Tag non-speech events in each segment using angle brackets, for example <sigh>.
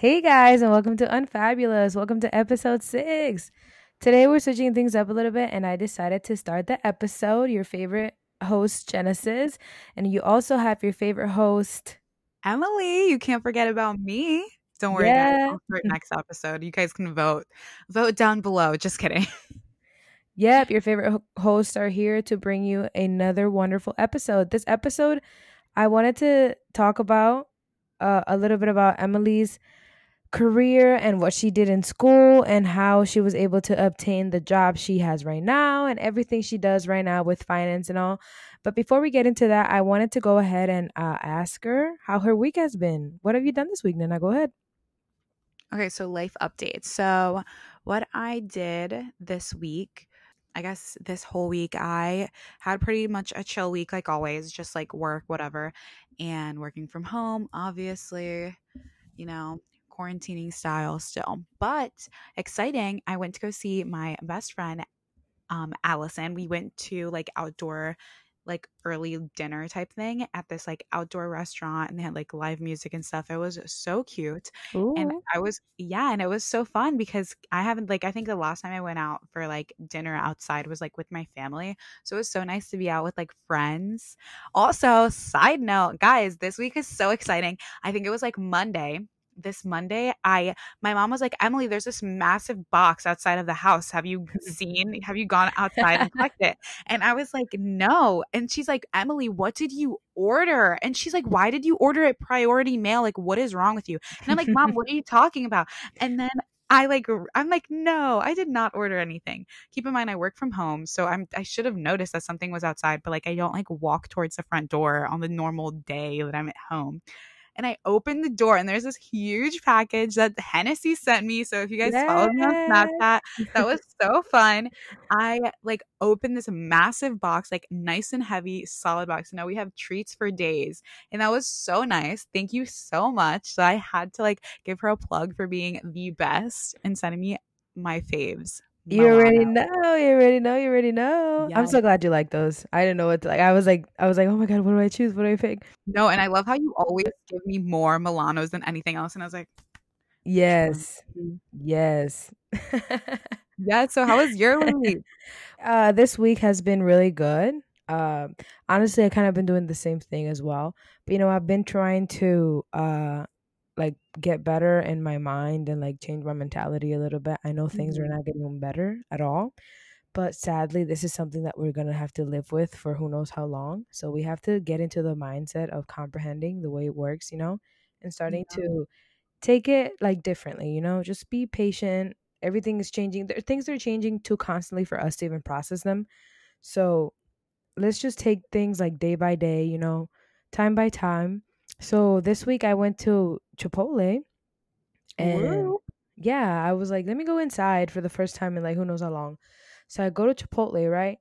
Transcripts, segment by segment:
Hey guys, and welcome to Unfabulous. Welcome to episode six. Today we're switching things up a little bit, and I decided to start the episode. Your favorite host, Genesis, and you also have your favorite host, Emily. You can't forget about me. Don't worry, Yeah. guys. <laughs> Next episode. You guys can vote. Vote down below. Just kidding. <laughs> Yep, your favorite ho- hosts are here to bring you another wonderful episode. This episode, I wanted to talk about uh, a little bit about Emily's career and what she did in school and how she was able to obtain the job she has right now and everything she does right now with finance and all. But before we get into that, I wanted to go ahead and uh, ask her how her week has been. What have you done this week, Nana? Go ahead. Okay, so life updates. So, what I did this week, I guess this whole week, I had pretty much a chill week, like always, just like work, whatever, and working from home, obviously, you know, quarantining style still. But exciting, I went to go see my best friend, um, Allison. We went to like outdoor like early dinner type thing at this like outdoor restaurant and they had like live music and stuff. It was so cute. And I was, yeah, and it was so fun because I haven't, like, I think the last time I went out for like dinner outside was like with my family. So it was so nice to be out with like friends. Also, side note, guys, this week is so exciting. I think it was like Monday. This Monday, I, my mom was like, Emily, there's this massive box outside of the house. Have you <laughs> seen, have you gone outside and <laughs> collected it? And I was like, no. And she's like, Emily, what did you order? And she's like, why did you order it priority mail? Like, what is wrong with you? And I'm like, Mom, what are you talking about? And then I like I'm like, no, I did not order anything. Keep in mind I work from home, so I'm I should have noticed that something was outside, but like I don't like walk towards the front door on the normal day that I'm at home. And I opened the door and there's this huge package that Hennessy sent me. So if you guys follow me on Snapchat, that was <laughs> so fun. I like opened this massive box, like nice and heavy, solid box. And Now we have treats for days. And that was so nice. Thank you so much. So I had to like give her a plug for being the best and sending me my faves. You already know. You already know. You already know. I'm so glad you like those. I didn't know what to like. I was like, I was like, oh my god, what do I choose? What do I pick? No, and I love how you always give me more Milanos than anything else. And I was like, Yes, "Mm." yes. <laughs> yeah. So how was your week? uh, this week has been really good. Um, honestly, I kind of been doing the same thing as well. But you know, I've been trying to uh, like get better in my mind and like change my mentality a little bit. I know things are Mhm. not getting better at all. But sadly, this is something that we're going to have to live with for who knows how long. So we have to get into the mindset of comprehending the way it works, you know, and starting Yeah. to take it like differently, you know, just be patient. Everything is changing. There, things are changing too constantly for us to even process them. So let's just take things like day by day, you know, time by time. So this week I went to Chipotle and Woo. yeah, I was like, let me go inside for the first time in like who knows how long. So I go to Chipotle, right?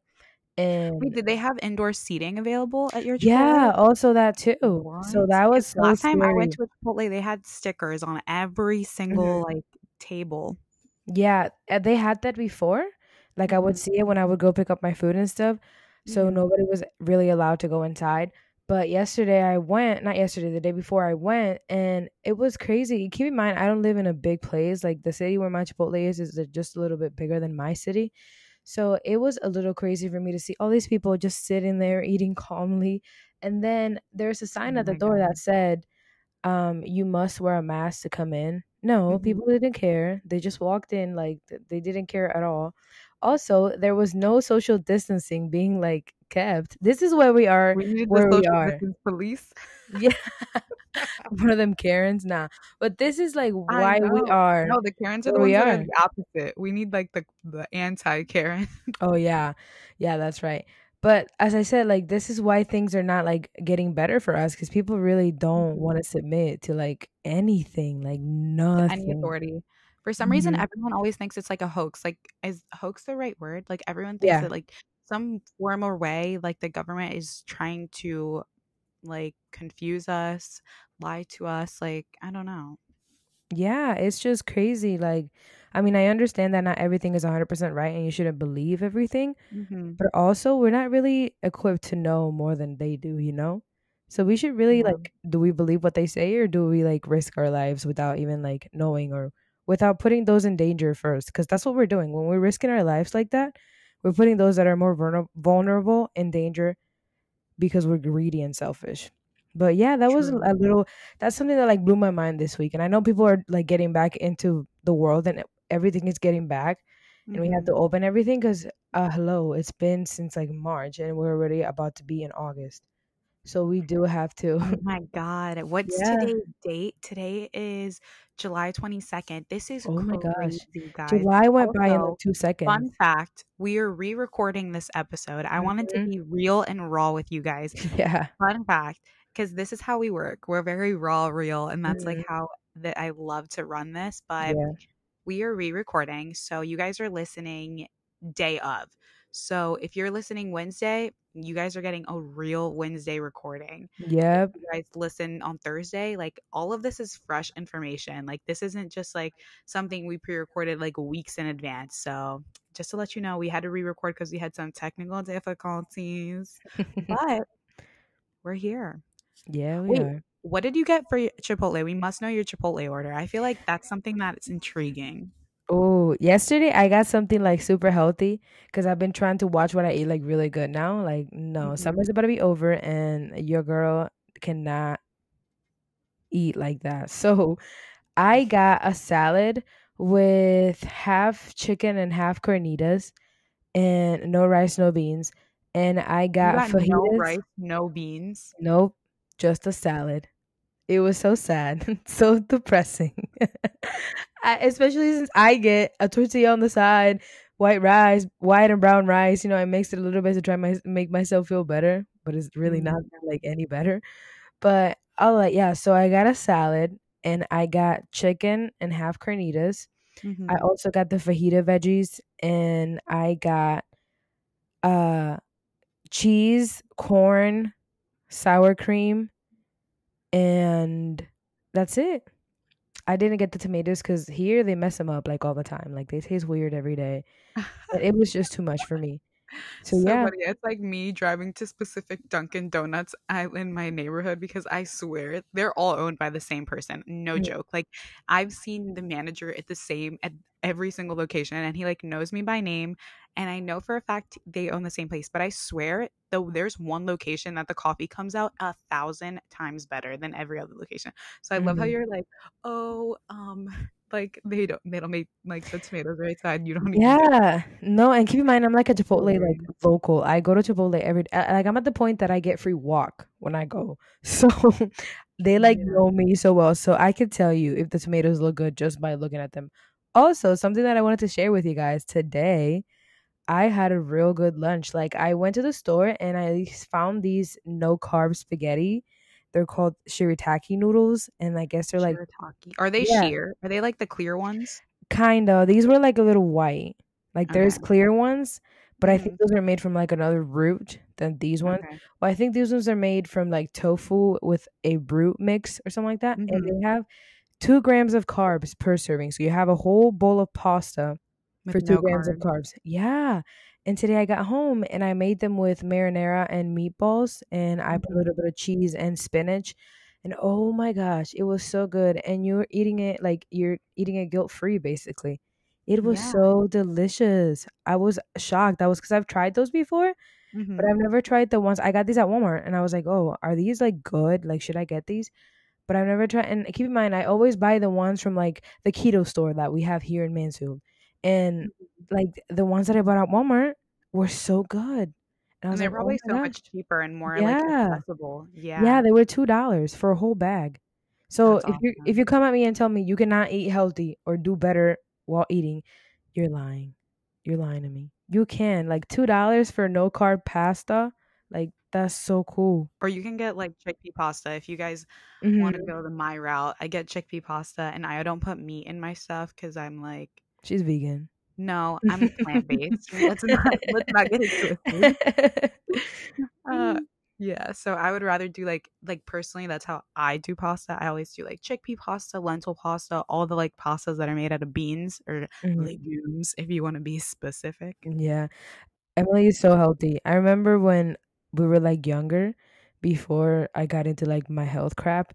Wait, And did they have indoor seating available at your yeah, also that too. So that was so last time I went to a Chipotle, they had stickers on every single Mhm. like table. Yeah, uh, they had that before. Like I would Mhm. see it when I would go pick up my food and stuff. So Mhm. nobody was really allowed to go inside. But yesterday I went, not yesterday, the day before I went, and it was crazy. Keep in mind, I don't live in a big place. Like the city where my Chipotle is is just a little bit bigger than my city. So it was a little crazy for me to see all these people just sitting there eating calmly. And then there's a Oh sign at the door god. that said, um, you must wear a mask to come in. No, Mhm. people didn't care. They just walked in like they didn't care at all. Also, there was no social distancing being like kept. This is where we are, We where we social are. police. Yeah, <laughs> <laughs> one of them Karens, nah. But this is like why we are No, the Karens are the we ones that are are. the opposite. We need like the the anti Karen. <laughs> Oh yeah, yeah, that's right. But as I said, like this is why things are not like getting better for us because people really don't Mhm. want to submit to like anything, like To any authority. For some reason, hmm everyone always thinks it's like a hoax. Like, is hoax the right word? Like, everyone thinks Yeah, that like some form or way, like the government is trying to like confuse us, lie to us. Like, I don't know. yeah, it's just crazy. Like, I mean, I understand that not everything is 100% right and you shouldn't believe everything, hmm but also we're not really equipped to know more than they do, you know? So we should really Yeah. like do we believe what they say or do we like risk our lives without even like knowing or without putting those in danger first cuz that's what we're doing. When we're risking our lives like that, we're putting those that are more vulnerable in danger because we're greedy and selfish. But yeah, that was a little that's something that like blew my mind this week. And I know people are like getting back into the world and everything is getting back and we have to Mhm. open everything cuz uh hello, it's been since like March and we're already about to be in August. So we do have to Oh <laughs> my god. What's Yeah. today's date? Today is July 22nd. This is Oh my gosh. guys. July went by in like 2 seconds. fun fact, we are re-recording this episode. I wanted to Mhm. be real and raw with you guys. <laughs> Yeah. Fun fact, because this is how we work. We're very raw, real, and that's like Mhm. how that I love to run this. But Yeah. we are re-recording, so you guys are listening day of. So if you're listening Wednesday, you guys are getting a real Wednesday recording. If Yep. you guys listen on Thursday, like all of this is fresh information. Like this isn't just like something we pre-recorded like weeks in advance. So just to let you know, we had to re-record because we had some technical difficulties. <laughs> But we're here. yeah, we Wait, are. what did you get for your Chipotle? We must know your Chipotle order. I feel like that's something that's intriguing. Oh, yesterday I got something like super healthy because I've been trying to watch what I eat like really good now. Like, no, Mhm. summer's about to be over and your girl cannot eat like that. So I got a salad with half chicken and half carnitas and no rice, no beans. And I You got got no fajitas. rice, no beans. Nope, just a salad. It was so sad, <laughs> so depressing. <laughs> I, especially since I get a tortilla on the side, white rice, white and brown rice. You know, I mixed it a little bit to try my make myself feel better, but it's really not Mhm. like any better. But all right, yeah. So I got a salad and I got chicken and half carnitas. I Mhm. also got the fajita veggies and I got uh cheese, corn, sour cream, and that's it. I didn't get the tomatoes because here they mess them up like all the time. Like they taste weird every day. But it was just too much for me. <laughs> So So yeah. funny. It's like me driving to specific Dunkin' Donuts in my neighborhood because I swear they're all owned by the same person. No Mm. joke. Like I've seen the manager at the same at every single location and he like knows me by name and I know for a fact they own the same place. But I swear though there's one location that the coffee comes out a thousand times better than every other location. So I love how Mhm. you're like, oh, um, <laughs> like they don't they don't make like the tomatoes right side. You don't <laughs> Yeah. No, and keep in mind I'm like a Chipotle like Hilarious. local. I go to Chipotle every like I'm at the point that I get free guac when I go. <laughs> So they like Yeah. know me so well. So I could tell you if the tomatoes look good just by looking at them. Also, something that I wanted to share with you guys today, I had a real good lunch. Like I went to the store and I found these no carb spaghetti. They're called shirataki noodles, and I guess they're like Shirataki. Are they yeah, sheer? Are they like the clear ones? kind of. These were like a little white. Like there's clear ones, but I think Mhm. those are made from like another root than these ones. Okay. Well, I think these ones are made from like tofu with a root mix or something like that, and Mhm. they have two grams of carbs per serving. So you have a whole bowl of pasta for With two no grams of carbs. Yeah. And today I got home and I made them with marinara and meatballs, and I put a Mhm. little bit of cheese and spinach. And oh my gosh, it was so good. And you're eating it like you're eating it guilt free, basically. It was Yeah. so delicious. I was shocked. That was because I've tried those before, but Mhm. I've never tried the ones I got these at Walmart, and I was like, oh, are these like good? Like, should I get these? But I've never tried. And keep in mind, I always buy the ones from like the keto store that we have here in Mansfield, and Mhm. like the ones that I bought at Walmart were so good. And And they're like, oh probably my so gosh. much cheaper and more like accessible. Yeah, Yeah. they were two dollars for a whole bag. So That's if you if you come at me and tell me you cannot eat healthy or do better while eating, you're lying. You're lying to me. You can. Like two dollars for no carb pasta. Like that's so cool. Or you can get like chickpea pasta if you guys want to go the my route. I get chickpea pasta and I don't put meat in my stuff because I'm like, She's vegan. no, <laughs> I'm plant based. Let's not let's not get it. <laughs> Uh, yeah, so I would rather do like like personally that's how I do pasta. I always do like chickpea pasta, lentil pasta, all the like pastas that are made out of beans or Mhm. legumes if you want to be specific. Yeah. Emily is so healthy. I remember when we were like younger, before I got into like my health crap,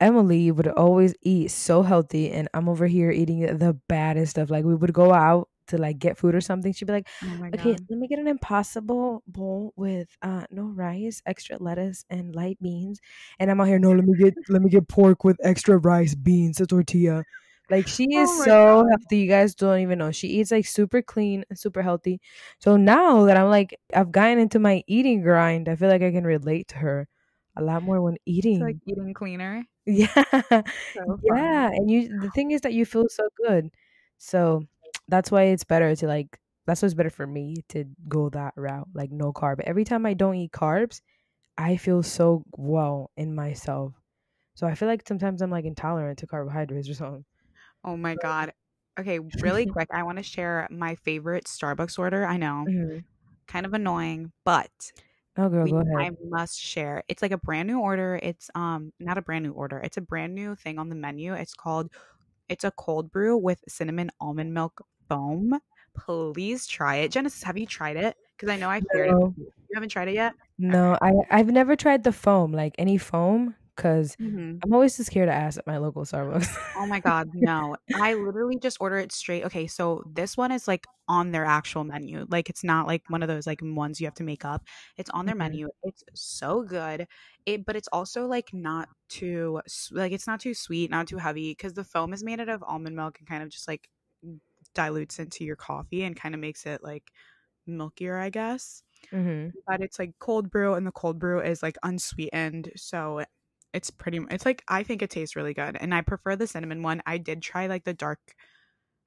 Emily would always eat so healthy, and I'm over here eating the baddest stuff. Like we would go out to like get food or something. She'd be like, Oh "Okay, let me get an impossible bowl with uh no rice, extra lettuce, and light beans." And I'm out here, no, let me get let me get pork with extra rice, beans, a tortilla. Like she <laughs> is Oh so god. healthy. You guys don't even know. She eats like super clean super healthy. So now that I'm like I've gotten into my eating grind, I feel like I can relate to her a lot more when It's like eating. eating cleaner. Yeah. <laughs> So Yeah, and you the thing is that you feel so good. So that's why it's better to like that's what's better for me to go that route, like no carb. Every time I don't eat carbs, I feel so well in myself. So I feel like sometimes I'm like intolerant to carbohydrates or something. Oh my god. Okay, really <laughs> quick, I want to share my favorite Starbucks order. I know, Mhm. kind of annoying, but Oh girl, we go I must share. It's like a brand new order. It's um not a brand new order. It's a brand new thing on the menu. It's called it's a cold brew with cinnamon almond milk foam. Please try it. Genesis, have you tried it? Because I know I've shared it No. you. You haven't tried it yet? No. I I've never tried the foam, like any foam, because Mhm. I'm always too scared to ask at my local Starbucks. Oh my <laughs> god, no. I literally just order it straight. Okay, so this one is like on their actual menu. Like it's not like one of those like ones you have to make up. It's on their Mhm. menu. It's so good. It but it's also like not too like it's not too sweet, not too heavy cuz the foam is made out of almond milk and kind of just like dilutes into your coffee and kind of makes it like milkier, I guess. Mhm. But it's like cold brew and the cold brew is like unsweetened, so it's pretty it's like I think it tastes really good and I prefer the cinnamon one. I did try like the dark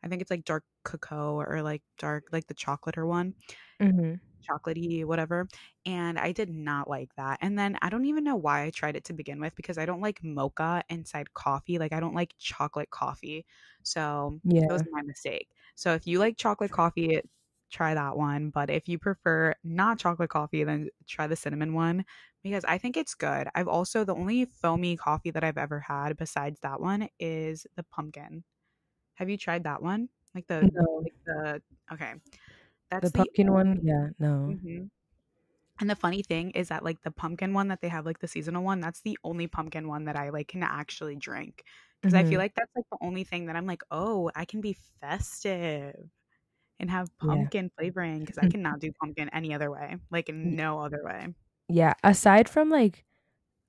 I think it's like dark cocoa or like dark like the chocolate one, Mhm. chocolatey whatever, and I did not like that. And then I don't even know why I tried it to begin with because I don't like mocha inside coffee. Like I don't like chocolate coffee. So yeah. that was my mistake. So if you like chocolate coffee, try that one. But if you prefer not chocolate coffee, then try the cinnamon one because I think it's good. I've also the only foamy coffee that I've ever had besides that one is the pumpkin. Have you tried that one? Like the No. like the okay. That's the pumpkin one? Yeah, no. Mhm. And the funny thing is that like the pumpkin one that they have like the seasonal one, that's the only pumpkin one that I like can actually drink. Cuz I feel Mhm. like that's like the only thing that I'm like, "Oh, I can be festive and have Yeah. pumpkin flavoring cuz I <laughs> cannot do pumpkin any other way. Like in no other way." Yeah, aside from like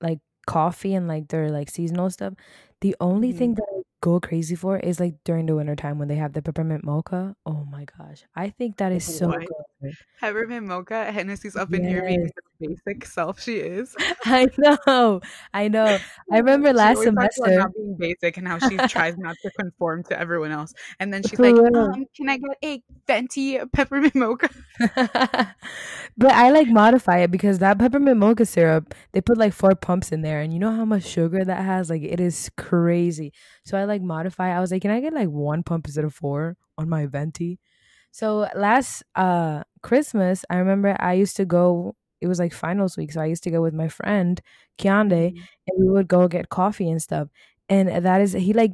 like coffee and like their like seasonal stuff, the only thing Mhm. that I go crazy for is like during the winter time when they have the peppermint mocha. Oh my gosh. I think that is so What? good. Peppermint mocha, Hennessy's up in here being the basic self she is. <laughs> I know. I know. <laughs> I remember last semester. not being basic and how she tries not to conform to everyone else. And then <laughs> she's like, um, can I get a venti peppermint mocha? but I like modify it because that peppermint mocha syrup, they put like four pumps in there, and you know how much sugar that has? Like it is crazy. So I like modify. I was like, can I get like one pump instead of four on my venti? So last uh Christmas, I remember I used to go. It was like finals week, so I used to go with my friend Kiande, Mhm. and we would go get coffee and stuff. And that is he like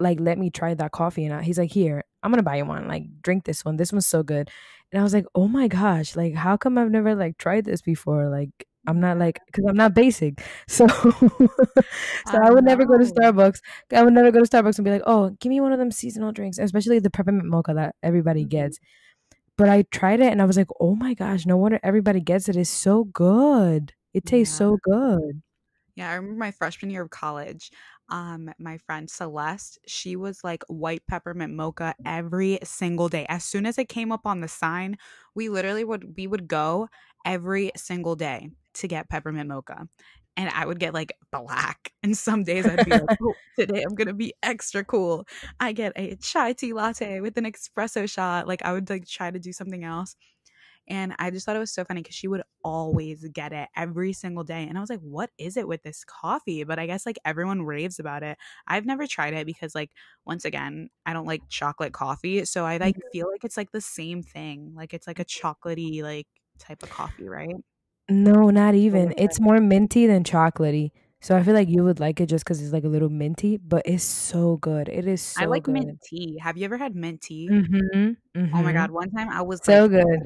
like let me try that coffee, and I, he's like, here, I'm gonna buy you one. Like drink this one. This one's so good. And I was like, oh my gosh, like how come I've never like tried this before? Like I'm not like because I'm not basic. <laughs> So so I I would never go to. Starbucks. I would never go to Starbucks and be like, oh, give me one of them seasonal drinks, especially the peppermint mocha that everybody Mhm. gets. But I tried it and I was like, oh my gosh, no wonder everybody gets it. It's so good. It tastes Yeah. so good. Yeah, I remember my freshman year of college. Um, my friend Celeste, she was like white peppermint mocha every single day. As soon as it came up on the sign, we literally would we would go every single day to get peppermint mocha. And I would get like black. And some days I'd be like, <laughs> oh, today I'm gonna be extra cool. I get a chai tea latte with an espresso shot. Like I would like try to do something else. And I just thought it was so funny because she would always get it every single day. And I was like, what is it with this coffee? But I guess like everyone raves about it. I've never tried it because, like, once again, I don't like chocolate coffee. So I like mm-hmm. feel like it's like the same thing. Like it's like a chocolatey, like type of coffee, right? No, not even. It's more minty than chocolatey. So I feel like you would like it just because it's like a little minty, but it's so good. It is I like good. mint tea. Have you ever had mint tea? Mm-hmm. Oh my Mm-hmm. god! One time I was So like good.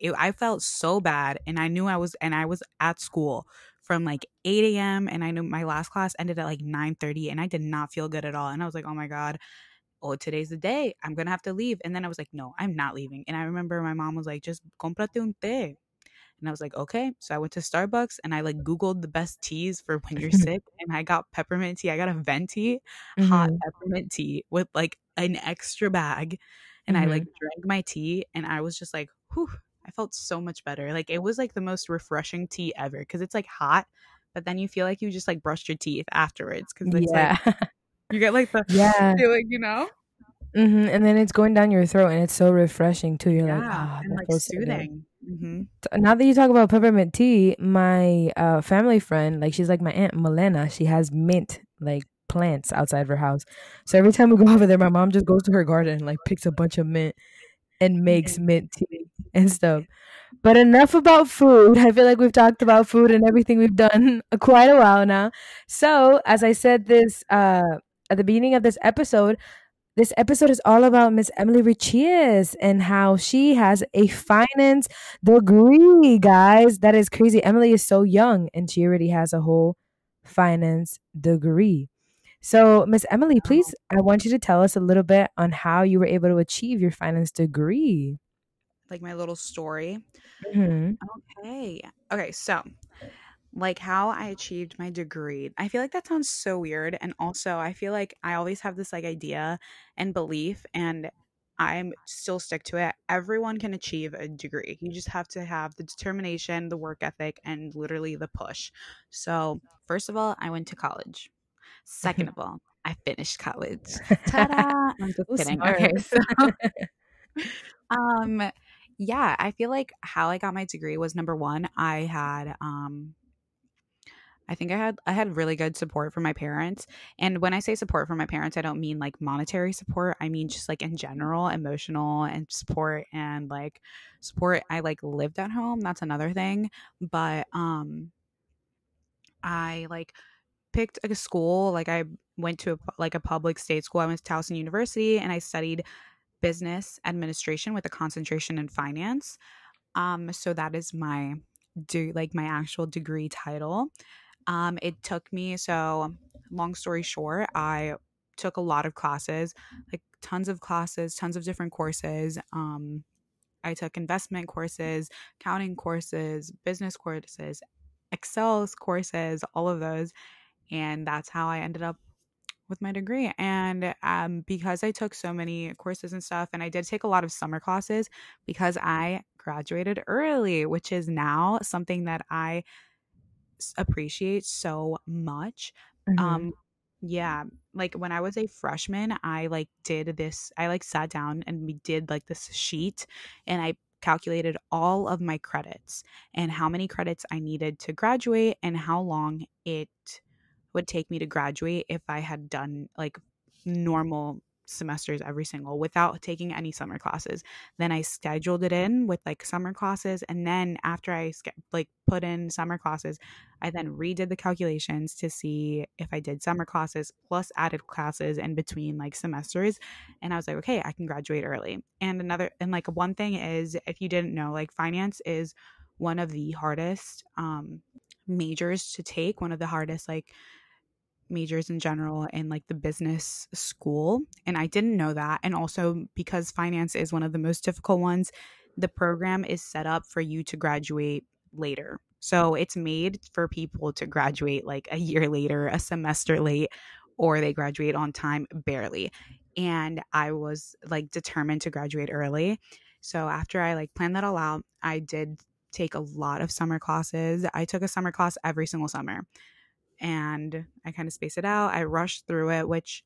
It, I felt so bad, and I knew I was, and I was at school from like 8 a.m. and I knew my last class ended at like 9 30 and I did not feel good at all. And I was like, oh my God, oh, today's the day. I'm gonna have to leave. And then I was like, no, I'm not leaving. And I remember my mom was like, just comprate un té. And I was like, okay. So I went to Starbucks and I like Googled the best teas for when you're <laughs> sick. And I got peppermint tea. I got a venti mm-hmm. hot peppermint tea with like an extra bag. And mm-hmm. I like drank my tea and I was just like, whew, I felt so much better. Like it was like the most refreshing tea ever because it's like hot, but then you feel like you just like brushed your teeth afterwards because it's yeah. like <laughs> you get like the yeah <laughs> feeling, you know. Mm-hmm. And then it's going down your throat, and it's so refreshing too. You're yeah, like, ah, and like soothing. Mm-hmm. Now that you talk about peppermint tea, my uh, family friend, like she's like my aunt Milena, she has mint like plants outside of her house. So every time we go <laughs> over there, my mom just goes to her garden and like picks a bunch of mint and makes mm-hmm. mint tea and stuff. But enough about food. <laughs> I feel like we've talked about food and everything we've done <laughs> quite a while now. So, as I said this uh, at the beginning of this episode, this episode is all about Miss Emily Richies and how she has a finance degree, guys. That is crazy. Emily is so young and she already has a whole finance degree. So, Miss Emily, please, I want you to tell us a little bit on how you were able to achieve your finance degree. Like my little story. Mm-hmm. Okay. Okay. So, like how I achieved my degree. I feel like that sounds so weird. And also, I feel like I always have this like idea and belief, and I'm still stick to it. Everyone can achieve a degree. You just have to have the determination, the work ethic, and literally the push. So, first of all, I went to college. Second <laughs> of all, I finished college. Ta-da! <laughs> I'm just kidding. Smart. Okay, <laughs> so um yeah, I feel like how I got my degree was number one, I had um I think I had I had really good support from my parents. And when I say support from my parents, I don't mean like monetary support. I mean just like in general, emotional and support and like support. I like lived at home. That's another thing. But um I like picked a school. Like I went to a, like a public state school. I went to Towson University and I studied business administration with a concentration in finance. Um so that is my do like my actual degree title. Um, it took me, so long story short, I took a lot of classes, like tons of classes, tons of different courses. Um, I took investment courses, accounting courses, business courses, Excel courses, all of those. And that's how I ended up with my degree. And um, because I took so many courses and stuff, and I did take a lot of summer classes because I graduated early, which is now something that I appreciate so much. Mm-hmm. Um yeah, like when I was a freshman, I like did this I like sat down and we did like this sheet and I calculated all of my credits and how many credits I needed to graduate and how long it would take me to graduate if I had done like normal semesters every single without taking any summer classes. Then I scheduled it in with like summer classes and then after I like put in summer classes, I then redid the calculations to see if I did summer classes plus added classes in between like semesters and I was like, okay, I can graduate early. And another and like one thing is if you didn't know, like finance is one of the hardest um majors to take, one of the hardest like majors in general in like the business school and I didn't know that and also because finance is one of the most difficult ones the program is set up for you to graduate later. So it's made for people to graduate like a year later a semester late or they graduate on time barely. And I was like determined to graduate early. So after I like planned that all out I did take a lot of summer classes. I took a summer class every single summer and I kind of spaced it out. I rushed through it, which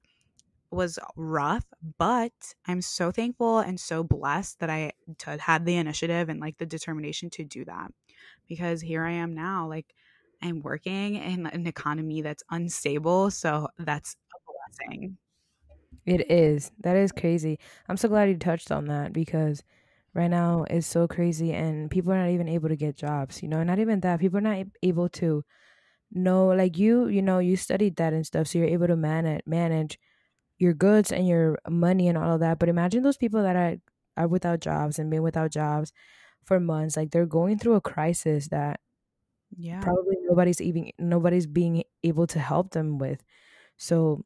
was rough, but I'm so thankful and so blessed that I t- had the initiative and like the determination to do that because here I am now. Like, I'm working in an economy that's unstable. So that's a blessing. It is. That is crazy. I'm so glad you touched on that because right now it's so crazy and people are not even able to get jobs. You know, not even that. People are not able to no like you you know you studied that and stuff so you're able to manage manage your goods and your money and all of that but imagine those people that are are without jobs and been without jobs for months like they're going through a crisis that Yeah. probably nobody's even nobody's being able to help them with. So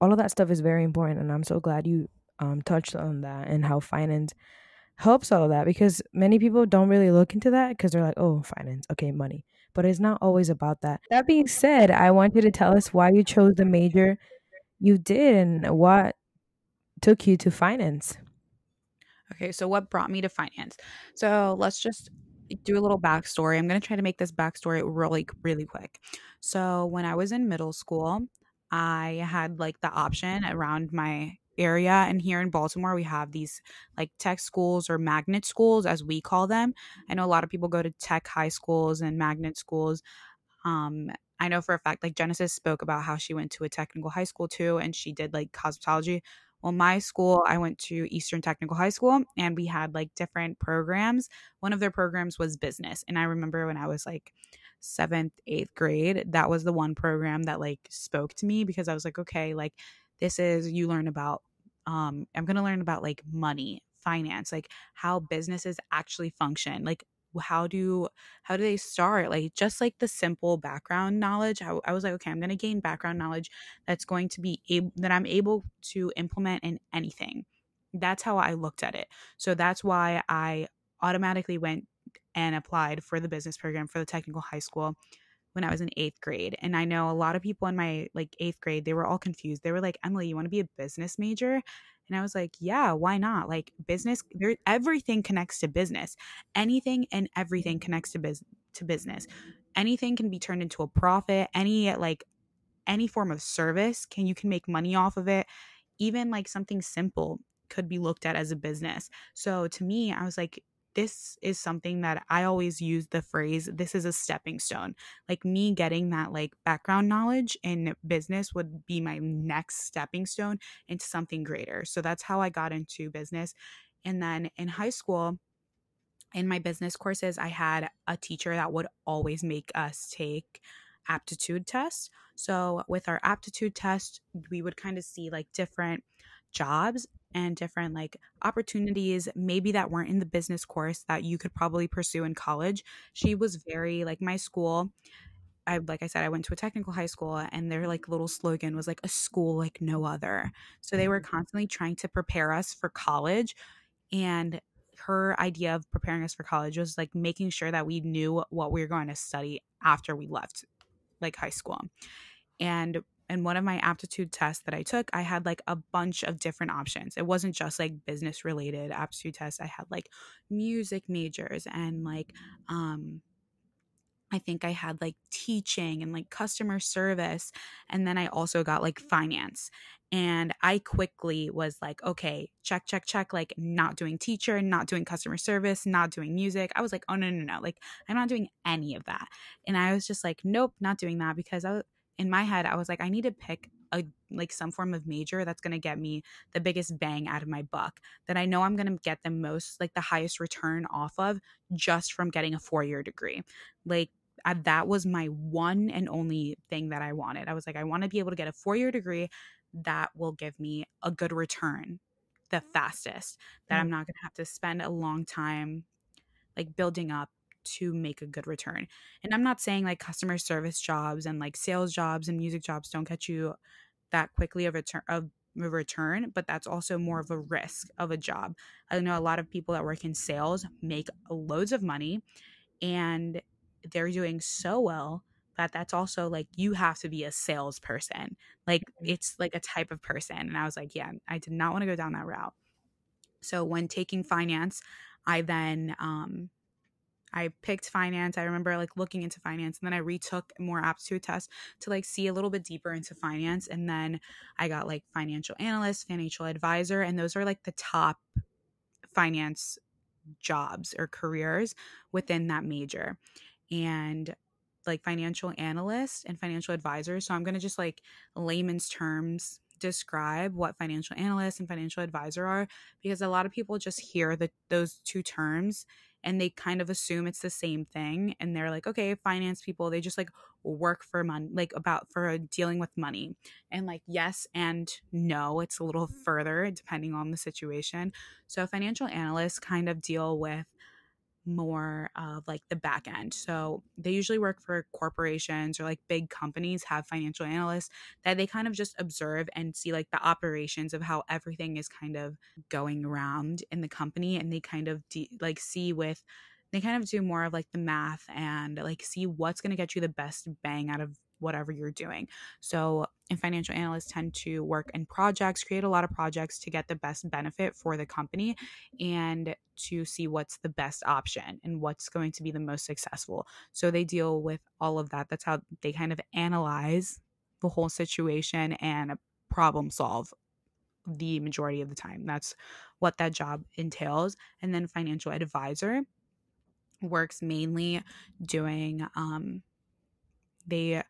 all of that stuff is very important and I'm so glad you um touched on that and how finance helps all of that because many people don't really look into that because they're like, oh, finance, okay, money. But it's not always about that. That being said, I want you to tell us why you chose the major you did and what took you to finance. Okay, so what brought me to finance? So let's just do a little backstory. I'm going to try to make this backstory really, really quick. So when I was in middle school, I had like the option around my area and here in Baltimore we have these like tech schools or magnet schools as we call them. I know a lot of people go to tech high schools and magnet schools. Um I know for a fact like Genesis spoke about how she went to a technical high school too and she did like cosmetology. Well, my school, I went to Eastern Technical High School and we had like different programs. One of their programs was business. And I remember when I was like seventh, eighth grade, that was the one program that like spoke to me because I was like, okay, like this is you learn about um I'm going to learn about like money, finance, like how businesses actually function. Like how do how do they start? Like just like the simple background knowledge I, I was like okay i'm going to gain background knowledge that's going to be able that i'm able to implement in anything. That's how i looked at it. So that's why i automatically went and applied for the business program for the technical high school when I was in eighth grade. And I know a lot of people in my like eighth grade, they were all confused. They were like, Emily, you want to be a business major? And I was like, yeah, why not? Like business, there, everything connects to business. Anything and everything connects to business to business. Anything can be turned into a profit. Any like any form of service can you can make money off of it. Even like something simple could be looked at as a business. So to me, I was like, this is something that I always use the phrase this is a stepping stone. Like me getting that like background knowledge in business would be my next stepping stone into something greater. So that's how I got into business. And then in high school, in my business courses, I had a teacher that would always make us take aptitude tests. So with our aptitude test, we would kind of see like different jobs and different like opportunities maybe that weren't in the business course that you could probably pursue in college she was very like my school I like I said I went to a technical high school and their like little slogan was like a school like no other. So they were mm-hmm. constantly trying to prepare us for college and her idea of preparing us for college was like making sure that we knew what we were going to study after we left like high school. And in one of my aptitude tests that I took, I had like a bunch of different options. It wasn't just like business related aptitude tests. I had like music majors and like um I think I had like teaching and like customer service and then I also got like finance. And I quickly was like, okay, check, check, check. Like, not doing teacher, not doing customer service, not doing music. I was like, oh, no, no, no. Like, I'm not doing any of that. And I was just like, nope, not doing that because I, in my head, I was like, I need to pick a like some form of major that's going to get me the biggest bang out of my buck that I know I'm going to get the most like the highest return off of just from getting a 4-year degree. Like I, that was my one and only thing that I wanted. I was like I want to be able to get a 4-year degree that will give me a good return the fastest that mm. I'm not going to have to spend a long time like building up to make a good return. And I'm not saying like customer service jobs and like sales jobs and music jobs don't get you that quickly of a return of a return, but that's also more of a risk of a job. I know a lot of people that work in sales make loads of money and they're doing so well that that's also like you have to be a salesperson. Like mm-hmm. it's like a type of person. And I was like, yeah, I did not want to go down that route. So when taking finance, I then um I picked finance. I remember like looking into finance and then I retook more aptitude tests to like see a little bit deeper into finance. And then I got like financial analyst, financial advisor, and those are like the top finance jobs or careers within that major. And like financial analyst and financial advisor. So I'm going to just like layman's terms describe what financial analyst and financial advisor are because a lot of people just hear the, those two terms and they kind of assume it's the same thing and they're like okay finance people they just like work for money like about for dealing with money. And like yes and no it's a little mm-hmm. further depending on the situation. So financial analysts kind of deal with more of like the back end. So they usually work for corporations or like big companies have financial analysts that they kind of just observe and see like the operations of how everything is kind of going around in the company and they kind of de- like see with they kind of do more of like the math and like see what's going to get you the best bang out of whatever you're doing. So, and financial analysts tend to work in projects, create a lot of projects to get the best benefit for the company and to see what's the best option and what's going to be the most successful. So, they deal with all of that. That's how they kind of analyze the whole situation and problem solve the majority of the time. That's what that job entails. And then, financial advisor works mainly doing um, they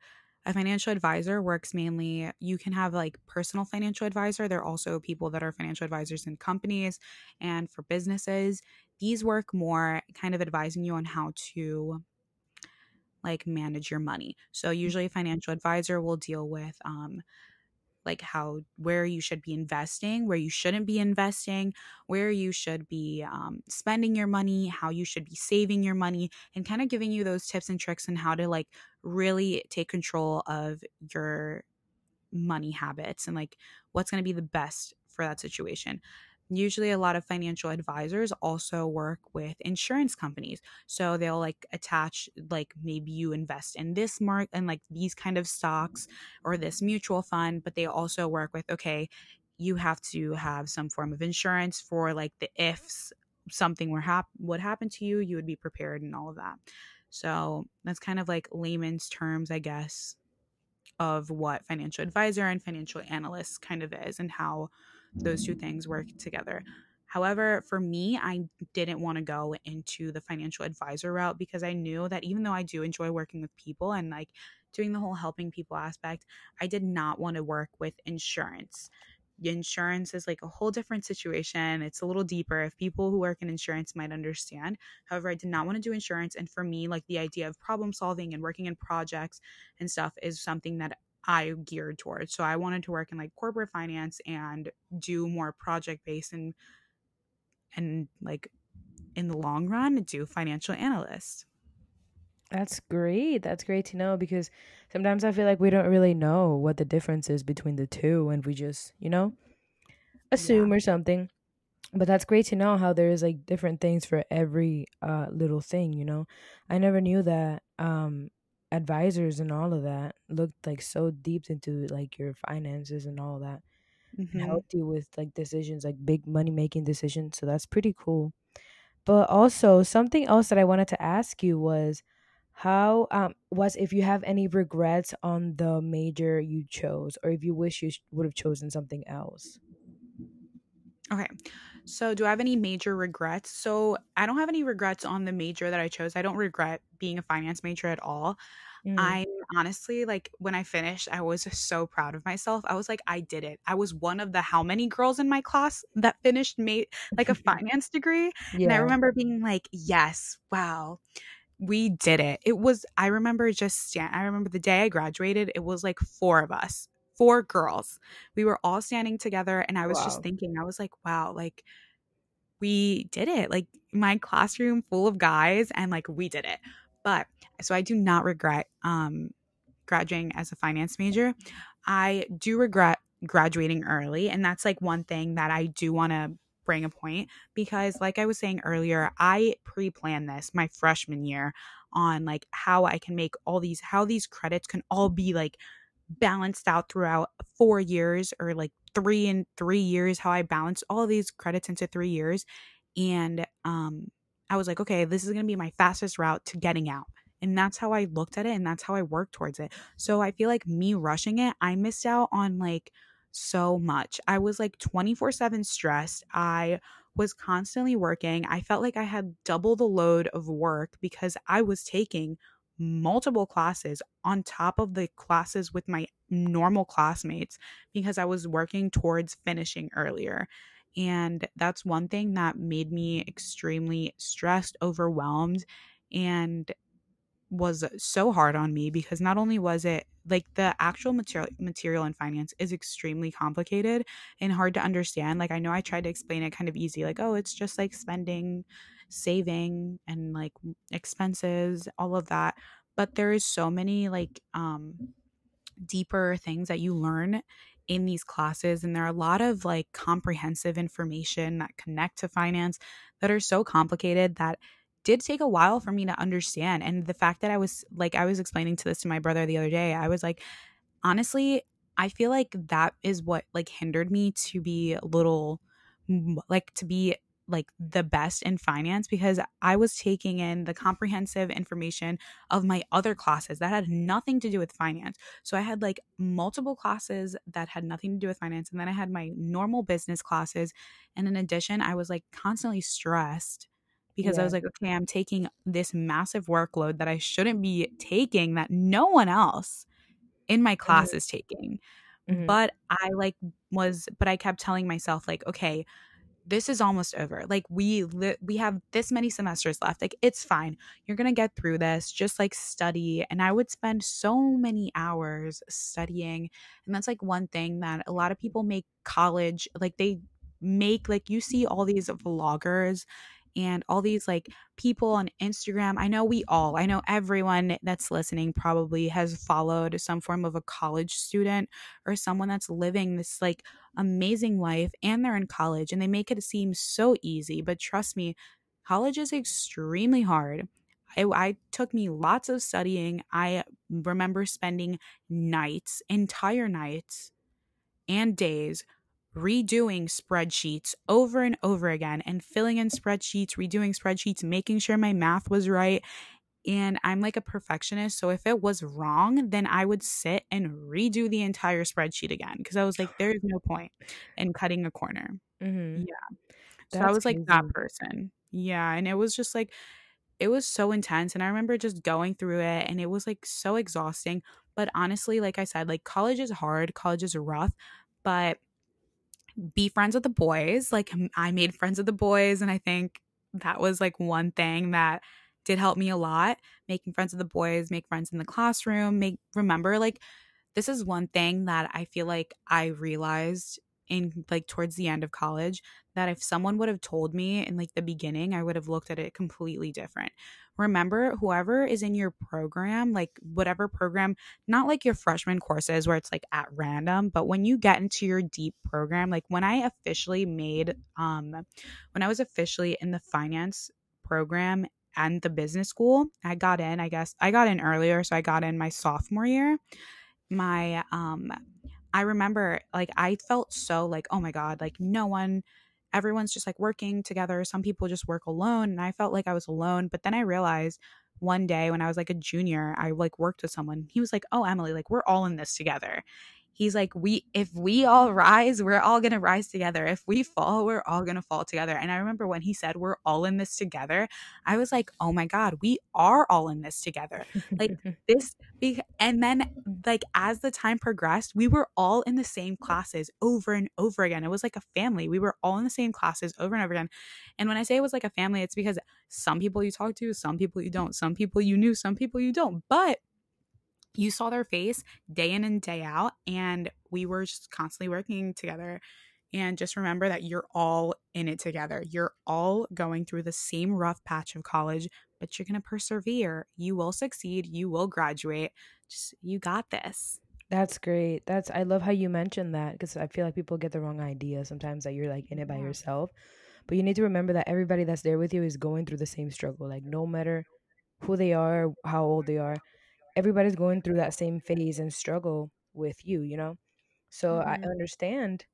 a financial advisor works mainly you can have like personal financial advisor there are also people that are financial advisors in companies and for businesses. These work more kind of advising you on how to like manage your money. So usually a financial advisor will deal with um, like how where you should be investing where you shouldn't be investing where you should be um, spending your money how you should be saving your money and kind of giving you those tips and tricks on how to like really take control of your money habits and like what's going to be the best for that situation usually a lot of financial advisors also work with insurance companies. So they'll like attach like maybe you invest in this mark and like these kind of stocks or this mutual fund but they also work with okay you have to have some form of insurance for like the ifs something were hap- would happen to you you would be prepared and all of that. So that's kind of like layman's terms i guess of what financial advisor and financial analyst kind of is and how those two things work together. However, for me, I didn't want to go into the financial advisor route because I knew that even though I do enjoy working with people and like doing the whole helping people aspect, I did not want to work with insurance. Insurance is like a whole different situation. It's a little deeper. If people who work in insurance might understand. However, I did not want to do insurance. And for me, like the idea of problem solving and working in projects and stuff is something that I geared towards. So I wanted to work in like corporate finance and do more project based and and like in the long run do financial analyst. That's great. That's great to know because sometimes I feel like we don't really know what the difference is between the two and we just, you know, assume yeah. or something. But that's great to know how there's like different things for every uh little thing, you know. I never knew that um advisors and all of that looked like so deep into like your finances and all that mm-hmm. and helped you with like decisions like big money making decisions so that's pretty cool. But also something else that i wanted to ask you was how um was if you have any regrets on the major you chose or if you wish you would have chosen something else? Okay so, do I have any major regrets? So, I don't have any regrets on the major that I chose. I don't regret being a finance major at all. Mm. I'm honestly like when I finished, I was so proud of myself. I was like, I did it. I was one of the how many girls in my class that finished made like a <laughs> finance degree. Yeah. And I remember being like, yes, wow we did it. It was, I remember just stand, I remember the day I graduated, it was like four of us four girls. We were all standing together and I was wow. just thinking, I was like, wow, like we did it. Like my classroom full of guys and like we did it. But so I do not regret um graduating as a finance major. I do regret graduating early and that's like one thing that I do want to bring a point because like I was saying earlier, I pre-planned this my freshman year on like how I can make all these how these credits can all be like balanced out throughout four years or like three and three years, how I balanced all these credits into three years. And um, I was like, okay, this is going to be my fastest route to getting out. And that's how I looked at it and that's how I worked towards it. So I feel like me rushing it, I missed out on like so much. I was like 24 7 stressed. I was constantly working. I felt like I had double the load of work because I was taking multiple classes on top of the classes with my normal classmates because I was working towards finishing earlier. And that's one thing that made me extremely stressed, overwhelmed, and was so hard on me because not only was it like the actual material material in finance is extremely complicated and hard to understand like i know i tried to explain it kind of easy like oh it's just like spending saving and like expenses, all of that. But there is so many like um deeper things that you learn in these classes and there are a lot of like comprehensive information that connect to finance that are so complicated that did take a while for me to understand and the fact that I was like I was explaining to this to my brother the other day I was like honestly I feel like that is what like hindered me to be a little like to be like the best in finance because I was taking in the comprehensive information of my other classes that had nothing to do with finance. So I had like multiple classes that had nothing to do with finance and then I had my normal business classes and in addition I was like constantly stressed because yeah. I was like okay, I'm taking this massive workload that I shouldn't be taking that no one else in my class mm-hmm. is taking. Mm-hmm. But I like was but I kept telling myself like okay, this is almost over. Like we li- we have this many semesters left. Like it's fine. You're going to get through this. Just like study. And I would spend so many hours studying. And that's like one thing that a lot of people make college like they make like you see all these vloggers and all these like people on Instagram. I know we all, I know everyone that's listening probably has followed some form of a college student or someone that's living this like amazing life and they're in college and they make it seem so easy. But trust me, college is extremely hard. It, I took me lots of studying. I remember spending nights, entire nights, and days redoing spreadsheets over and over again and filling in spreadsheets, redoing spreadsheets, making sure my math was right. And I'm like a perfectionist. So if it was wrong, then I would sit and redo the entire spreadsheet again because I was like, there is no point in cutting a corner. Mm-hmm. Yeah. So I was like crazy. that person. Yeah. And it was just like, it was so intense. And I remember just going through it and it was like so exhausting. But honestly, like I said, like college is hard, college is rough. But be friends with the boys. Like I made friends with the boys and I think that was like one thing that did help me a lot. Making friends with the boys, make friends in the classroom, make remember like this is one thing that I feel like I realized in like towards the end of college that if someone would have told me in like the beginning, I would have looked at it completely different remember whoever is in your program, like whatever program, not like your freshman courses where it's like at random, but when you get into your deep program, like when I officially made, um, when I was officially in the finance program and the business school, I got in, I guess I got in earlier. So I got in my sophomore year. My, um, I remember like I felt so like, oh my God, like no one everyone's just like working together. Some people just work alone. And I felt like I was alone. But then I realized one day when I was like a junior, I like worked with someone. He was like, Oh, Emily, like we're all in this together he's like we if we all rise we're all going to rise together. If we fall we're all going to fall together. And i remember when he said we're all in this together i was like oh my god we are all in this together. Like <laughs> this and then like as the time progressed we were all in the same classes over and over again. It was like a family. We were all in the same classes over and over again. And when i say it was like a family it's because some people you talk to some people you don't some people you knew some people you don't. But you saw their face day in and day out and we were just constantly working together. And just remember that you're all in it together. You're all going through the same rough patch of college but you're going to persevere. You will succeed. You will graduate. Just you got this. That's great. That's i love how you mentioned that because i feel like people get the wrong idea sometimes that you're like in it by yourself. But you need to remember that everybody that's there with you is going through the same struggle. Like no matter who they are how old they are everybody's going through that same phase and struggle with you, you know? So mm-hmm. I understand.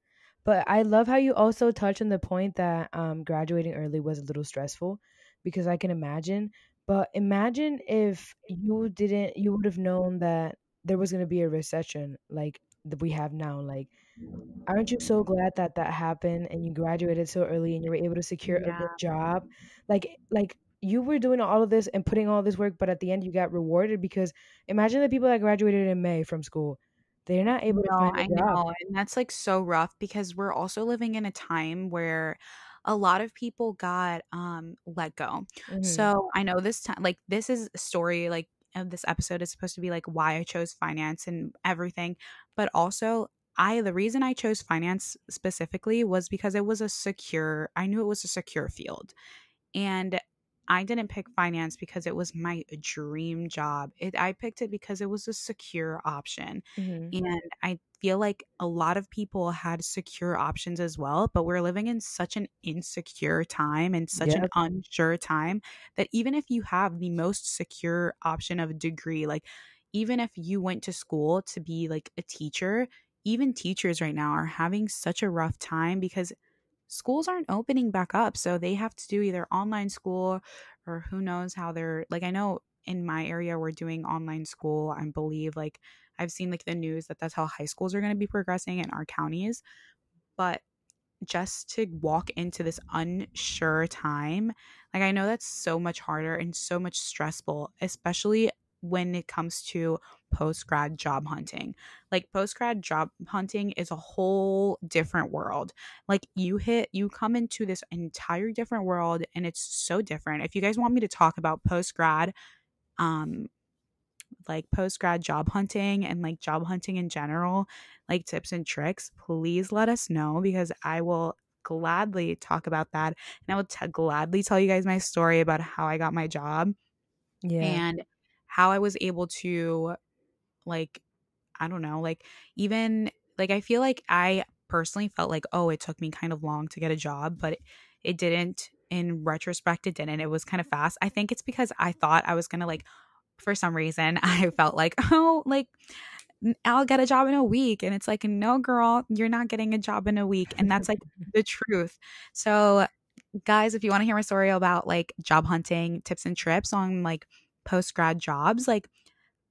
But I love how you also touch on the point that um, graduating early was a little stressful because I can imagine. But imagine if you didn't, you would have known that there was going to be a recession like that we have now. Like, aren't you so glad that that happened and you graduated so early and you were able to secure yeah. a good job? Like, like you were doing all of this and putting all this work, but at the end you got rewarded because imagine the people that graduated in May from school. They're not able no, to find a I know. And that's like so rough because we're also living in a time where a lot of people got um let go. Mm-hmm. So I know this time like this is a story like of this episode is supposed to be like why I chose finance and everything, but also I the reason I chose finance specifically was because it was a secure I knew it was a secure field And I didn't pick finance because it was my dream job. It, I picked it because it was a secure option. Mm-hmm. And I feel like a lot of people had secure options as well, but we're living in such an insecure time and such an unsure time that even if you have the most secure option of a degree, like even if you went to school to be like a teacher, even teachers right now are having such a rough time because schools aren't opening back up. So they have to do either online school or who knows how they're like, I know in my area we're doing online school. I believe like I've seen like the news that that's how high schools are going to be progressing in our counties. But just to walk into this unsure time, like I know that's so much harder and so much stressful, especially when it comes to post grad job hunting. Like post grad job hunting is a whole different world. Like you hit, you come into this entire different world and it's so different. If you guys want me to talk about post grad, um, like post grad job hunting and like job hunting in general, like tips and tricks, please let us know because I will gladly talk about that. And I will t- gladly tell you guys my story about how I got my job Yeah. and how I was able to like I don't know, like even like I feel like I personally felt like oh, it took me kind of long to get a job, but it, it didn't in retrospect it didn't. It was kind of fast. I think it's because I thought I was going to like for some reason <laughs> I felt like oh, like I'll get a job in a week and it's like no girl, you're not getting a job in a week and that's like <laughs> the truth. So guys, if you want to hear my story about like job hunting tips and trips on like post grad jobs, like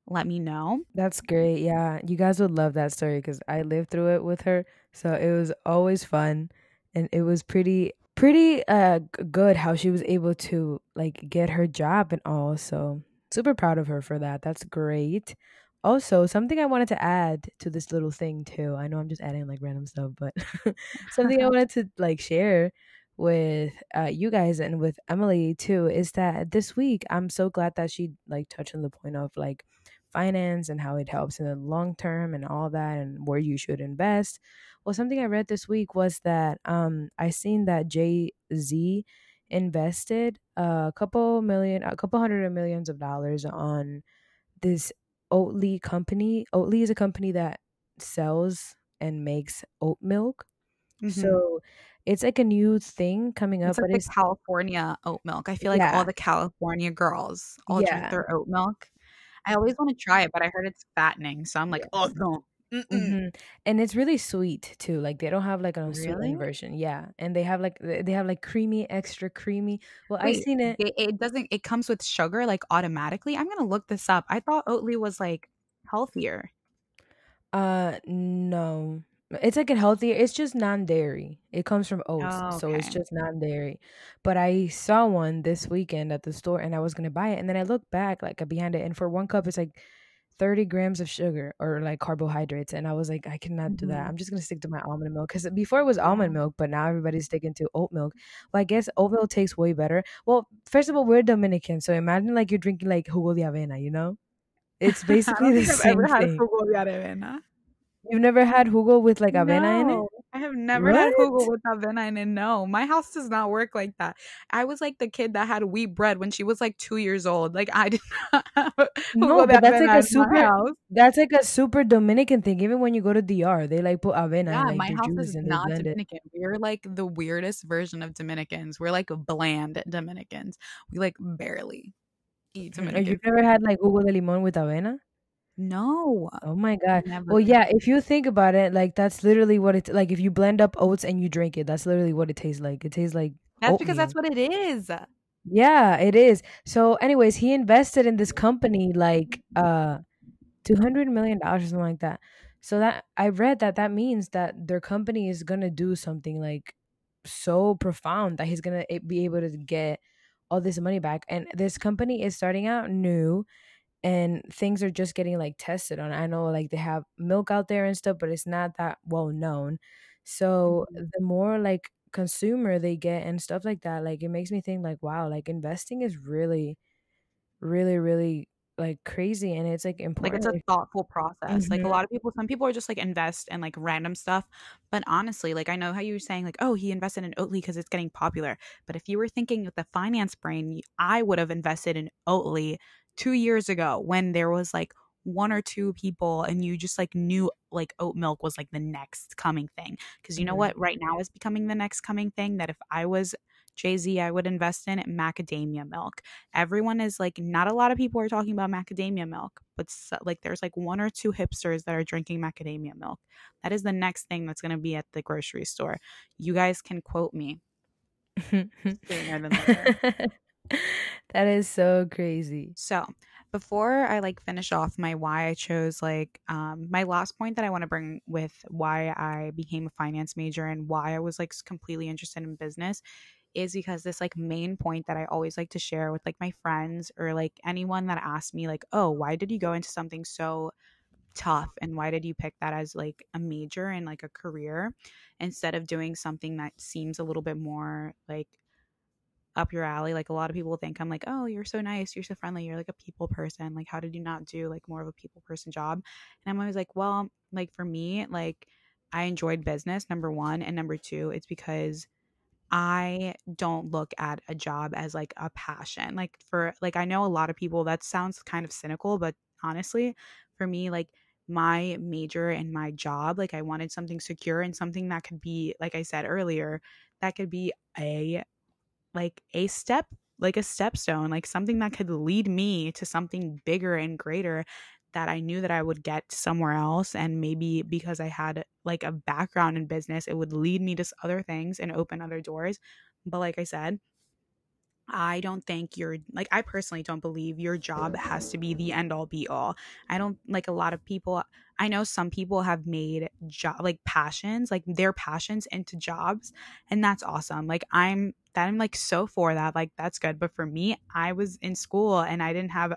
let me know. That's great. Yeah. You guys would love that story because I lived through it with her. So it was always fun. And it was pretty, pretty uh good how she was able to like get her job and all. So super proud of her for that. That's great. Also, something I wanted to add to this little thing too. I know I'm just adding like random stuff, but <laughs> something I <laughs> wanted to like share with uh, you guys and with Emily too is that this week I'm so glad that she like touched on the point of like finance and how it helps in the long term and all that and where you should invest. Well, something I read this week was that um I seen that Jay Z invested a couple million, a couple hundred of millions of dollars on this Oatly company. Oatly is a company that sells and makes oat milk. Mhm. So it's like a new thing coming up, It's like but the it's California oat milk. I feel like all the California girls all drink their oat milk. I always want to try it, but I heard it's fattening, so I'm like, "Oh, no. Mm-mm." hmm And it's really sweet too. Like they don't have like an Really? unsweetened version. Yeah, and they have like they have like creamy, extra creamy. Well, I Wait, seen it. it, it doesn't it comes with sugar like automatically? I'm gonna look this up. I thought Oatly was like healthier. Uh, no, it's like a healthier. It's just non-dairy. It comes from oats, Oh, so it's just non-dairy. But I saw one this weekend at the store, and I was gonna buy it, and then I looked back like behind it, and for one cup, it's like 30 grams of sugar or like carbohydrates. And I was like, I cannot do that. Mhm. I'm just gonna stick to my almond milk because before it was almond milk, but now everybody's sticking to oat milk. Well, I guess oat milk tastes way better. Well, first of all, we're Dominican, so imagine like you're drinking like jugo de avena, you know? It's <laughs> basically the I've ever same had jugo de avena. You've never had jugo with like avena in it? No, I have never had What? jugo with avena in it. No, my house does not work like that. I was like the kid that had wheat bread when she was like two years old. Like I <laughs> did not have No, jugo de but that's like avena a in my super house. that's like a super Dominican thing. Even when you go to DR, they like put avena in Yeah, like my their house juice is and they not blend it. Dominican. We're like the weirdest version of Dominicans. We're like bland Dominicans. We like barely eat Mm, Dominican you've never had like jugo de limon with avena? No, Oh my god. never. Well, yeah, if you think about it, like that's literally what it like if you blend up oats and you drink it, that's literally what it tastes like. It tastes like That's because that's what it is. Yeah, it is. So anyways, he invested in this company like uh 200 million dollars or something like that. So that I read that that means that their company is going to do something like so profound that he's going to be able to get all this money back and this company is starting out new and things are just getting like tested on. I know like they have milk out there and stuff, but it's not that well known. So Mhm. the more like consumer they get and stuff like that, like it makes me think like wow, like investing is really really really like crazy and it's like important. like it's a thoughtful process. Like a Mhm. lot of people, some people are just like invest in like random stuff. But honestly, like I know how you were saying, like, oh, he invested in Oatly because it's getting popular. But if you were thinking with the finance brain, I would have invested in Oatly two years ago when there was like one or two people and you just like knew like oat milk was like the next coming thing. Because you know Mhm. what? Right now is becoming the next coming thing that if I was Jay Z, I would invest in macadamia milk. Everyone is like not a lot of people are talking about macadamia milk but so, like there's like one or two hipsters that are drinking macadamia milk. That is the next thing that's going to be at the grocery store. You guys can quote me. <laughs> Sooner than later <laughs> that is so crazy. so before i like finish off my why i chose like um my last point that i want to bring with why i became a finance major and why i was like completely interested in business is because this like main point that I always like to share with like my friends or like anyone that asks me like, "Oh, why did you go into something so tough and why did you pick that as like a major and like a career instead of doing something that seems a little bit more like up your alley like a lot of people think i'm like oh you're so nice you're so friendly you're like a people person like how did you not do like more of a people person job and i'm always like well like for me like i enjoyed business number one and number two it's because I don't look at a job as like a passion. Like for like I know a lot of people that sounds kind of cynical, but honestly, for me like my major and my job, like I wanted something secure and something that could be like I said earlier, that could be a like a step like a stepstone, like something that could lead me to something bigger and greater that I knew that I would get somewhere else. And maybe because I had like a background in business, it would lead me to other things and open other doors. But like I said, I don't think your like I personally don't believe your job has to be the end all be all. I don't like a lot of people I know some people have made job like passions, like their passions into jobs and that's awesome. Like I'm that I'm like so for that. Like that's good. But for me, I was in school and I didn't have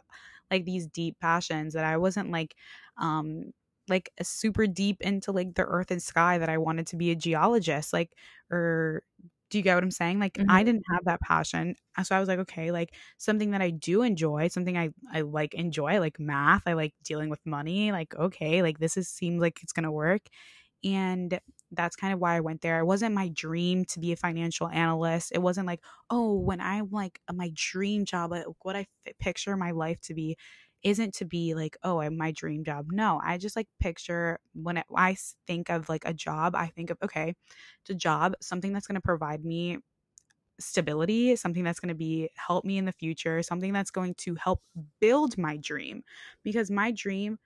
like these deep passions that I wasn't like um like a super deep into like the earth and sky that I wanted to be a geologist like or do you get what I'm saying? Like Mhm. I didn't have that passion. So I was like, okay, like something that I do enjoy, something I I like enjoy, like math, I like dealing with money, like okay, like this is seems like it's going to work. And that's kind of why I went there. It wasn't my dream to be a financial analyst. It wasn't like, oh, when I'm like uh, my dream job, like, what I f- picture my life to be isn't to be like, oh, I- my dream job. No, I just like picture when I think of like a job, I think of, okay, it's a job, something that's going to provide me stability, something that's going to be help me in the future, something that's going to help build my dream because my dream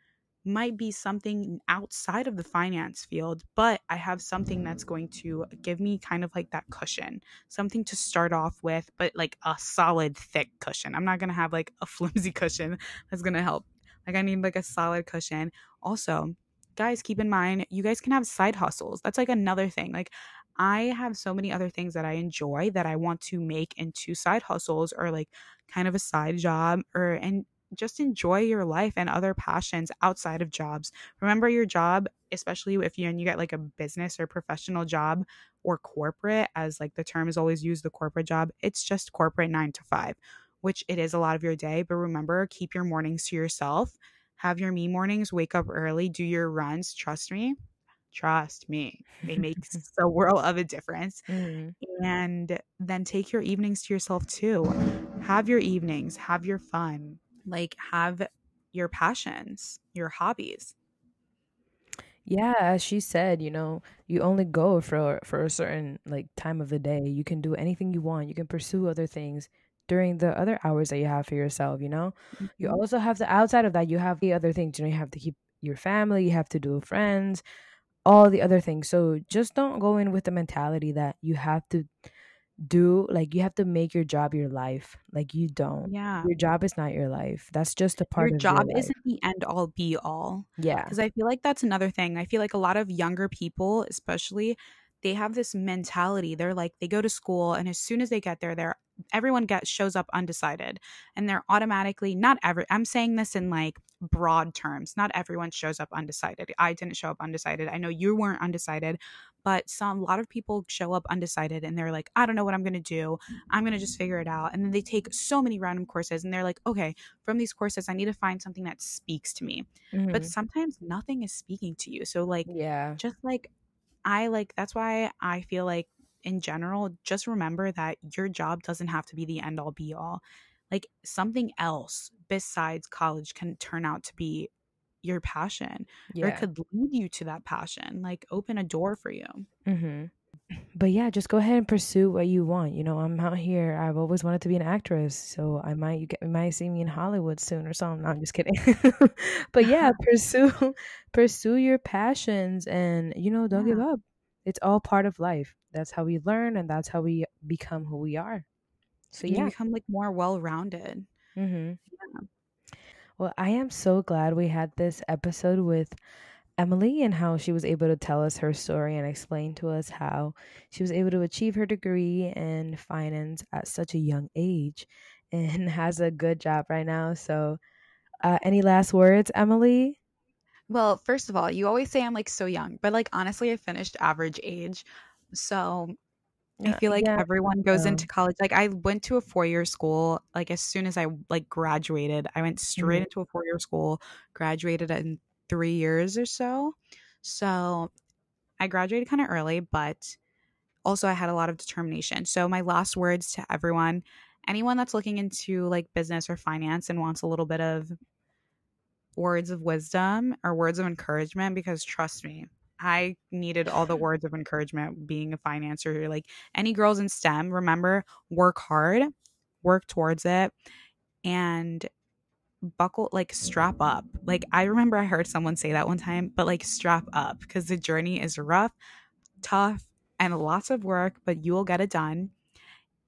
might be something outside of the finance field, but I have something that's going to give me kind of like that cushion, something to start off with, but like a solid, thick cushion. I'm not going to have like a <laughs> flimsy cushion that's going to help. Like, I need like a solid cushion. Also, guys, keep in mind, you guys can have side hustles. That's like another thing. Like, I have so many other things that I enjoy that I want to make into side hustles or like kind of a side job or and just enjoy your life and other passions outside of jobs. Remember your job, especially if you and you get like a business or professional job or corporate, as like the term is always used, the corporate job, it's just corporate nine to five, which it is a lot of your day. But remember, keep your mornings to yourself. Have your me mornings, wake up early, do your runs. Trust me, trust me, it makes a world of a difference Mhm. and then take your evenings to yourself too. Have your evenings, have your fun, like have your passions, your hobbies. Yeah, as she said, you know, you only go for for a certain like time of the day. You can do anything you want. You can pursue other things during the other hours that you have for yourself, you know? You Mhm. also have the outside of that, you have the other things, you know, you have to keep your family, you have to do friends, all the other things. So just don't go in with the mentality that you have to do like you have to make your job your life. Like you don't. Yeah. Your job is not your life. That's just a part Your of your job life. isn't the end all be all. Yeah. Because I feel like that's another thing. I feel like a lot of younger people, especially, they have this mentality. They're like they go to school and as soon as they get there, they're everyone gets shows up undecided and they're automatically not every I'm saying this in like broad terms. Not everyone shows up undecided. I didn't show up undecided. I know you weren't undecided, but some a lot of people show up undecided and they're like, I don't know what I'm going to do. I'm going to just figure it out. And then they take so many random courses and they're like, okay, from these courses I need to find something that speaks to me. Mhm. But sometimes nothing is speaking to you. So like yeah. just like I like that's why I feel like in general, just remember that your job doesn't have to be the end all be all. Like something else besides college can turn out to be your passion or it could lead you to that passion, like open a door for you. Mm-hmm. But yeah, just go ahead and pursue what you want. You know, I'm out here. I've always wanted to be an actress, so I might you get you might see me in Hollywood soon or something. No, I'm just kidding. <laughs> but yeah, <laughs> pursue <laughs> pursue your passions, and you know, don't give Yeah. up. It's all part of life. That's how we learn, and that's how we become who we are. So You yeah. become like more well rounded. Mm-hmm. Yeah. Well, I am so glad we had this episode with Emily and how she was able to tell us her story and explain to us how she was able to achieve her degree in finance at such a young age <laughs> and has a good job right now. So, uh, any last words, Emily? Well, first of all, you always say I'm like so young, but like honestly, I finished average age. So I feel like yeah, everyone goes no. into college. Like I went to a four-year school. Like as soon as I like graduated, I went straight Mhm. into a four-year school, graduated in 3 years or so. So I graduated kind of early, but also I had a lot of determination. So my last words to everyone, anyone that's looking into like business or finance and wants a little bit of words of wisdom or words of encouragement because trust me, I needed all the words of encouragement being a financer. Like any girls in STEM, remember work hard, work towards it, and buckle like strap up. Like I remember I heard someone say that one time, but like strap up because the journey is rough, tough, and lots of work, but you will get it done.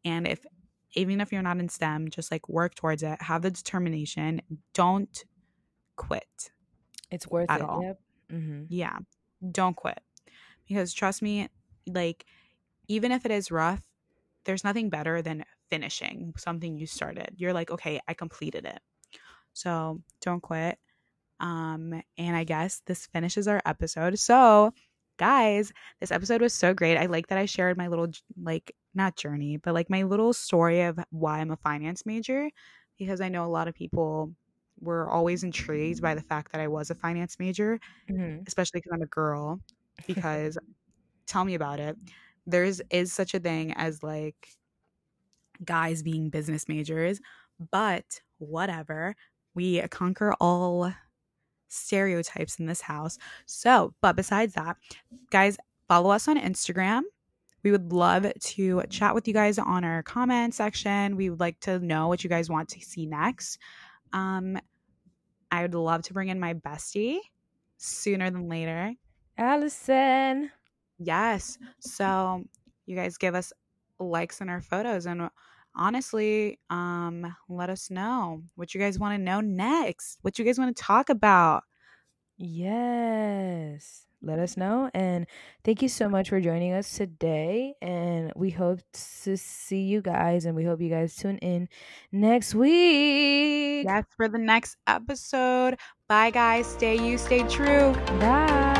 And if even if you're not in STEM, just like work towards it, have the determination, don't quit It's worth at it. all. Yep. Mm-hmm. Yeah, don't quit. Because trust me, like, even if it is rough, there's nothing better than finishing something you started. You're like, okay, I completed it. So don't quit. Um, and I guess this finishes our episode. So, guys, this episode was so great. I like that I shared my little, like, not journey, but like my little story of why I'm a finance major because I know a lot of people were always intrigued by the fact that I was a finance major Mm-hmm. especially because I'm a girl. <laughs> Because tell me about it. There's is such a thing as like guys being business majors, but whatever. We conquer all stereotypes in this house. So, but besides that, guys, follow us on Instagram. We would love to chat with you guys on our comment section. We would like to know what you guys want to see next. Um, I would love to bring in my bestie sooner than later. Allison. Yes. So you guys give us likes in our photos and honestly, um, let us know what you guys want to know next. What you guys want to talk about. Yes. Let us know. And thank you so much for joining us today. And we hope to see you guys and we hope you guys tune in next week. That's for the next episode. Bye guys. Stay you, stay true. Bye.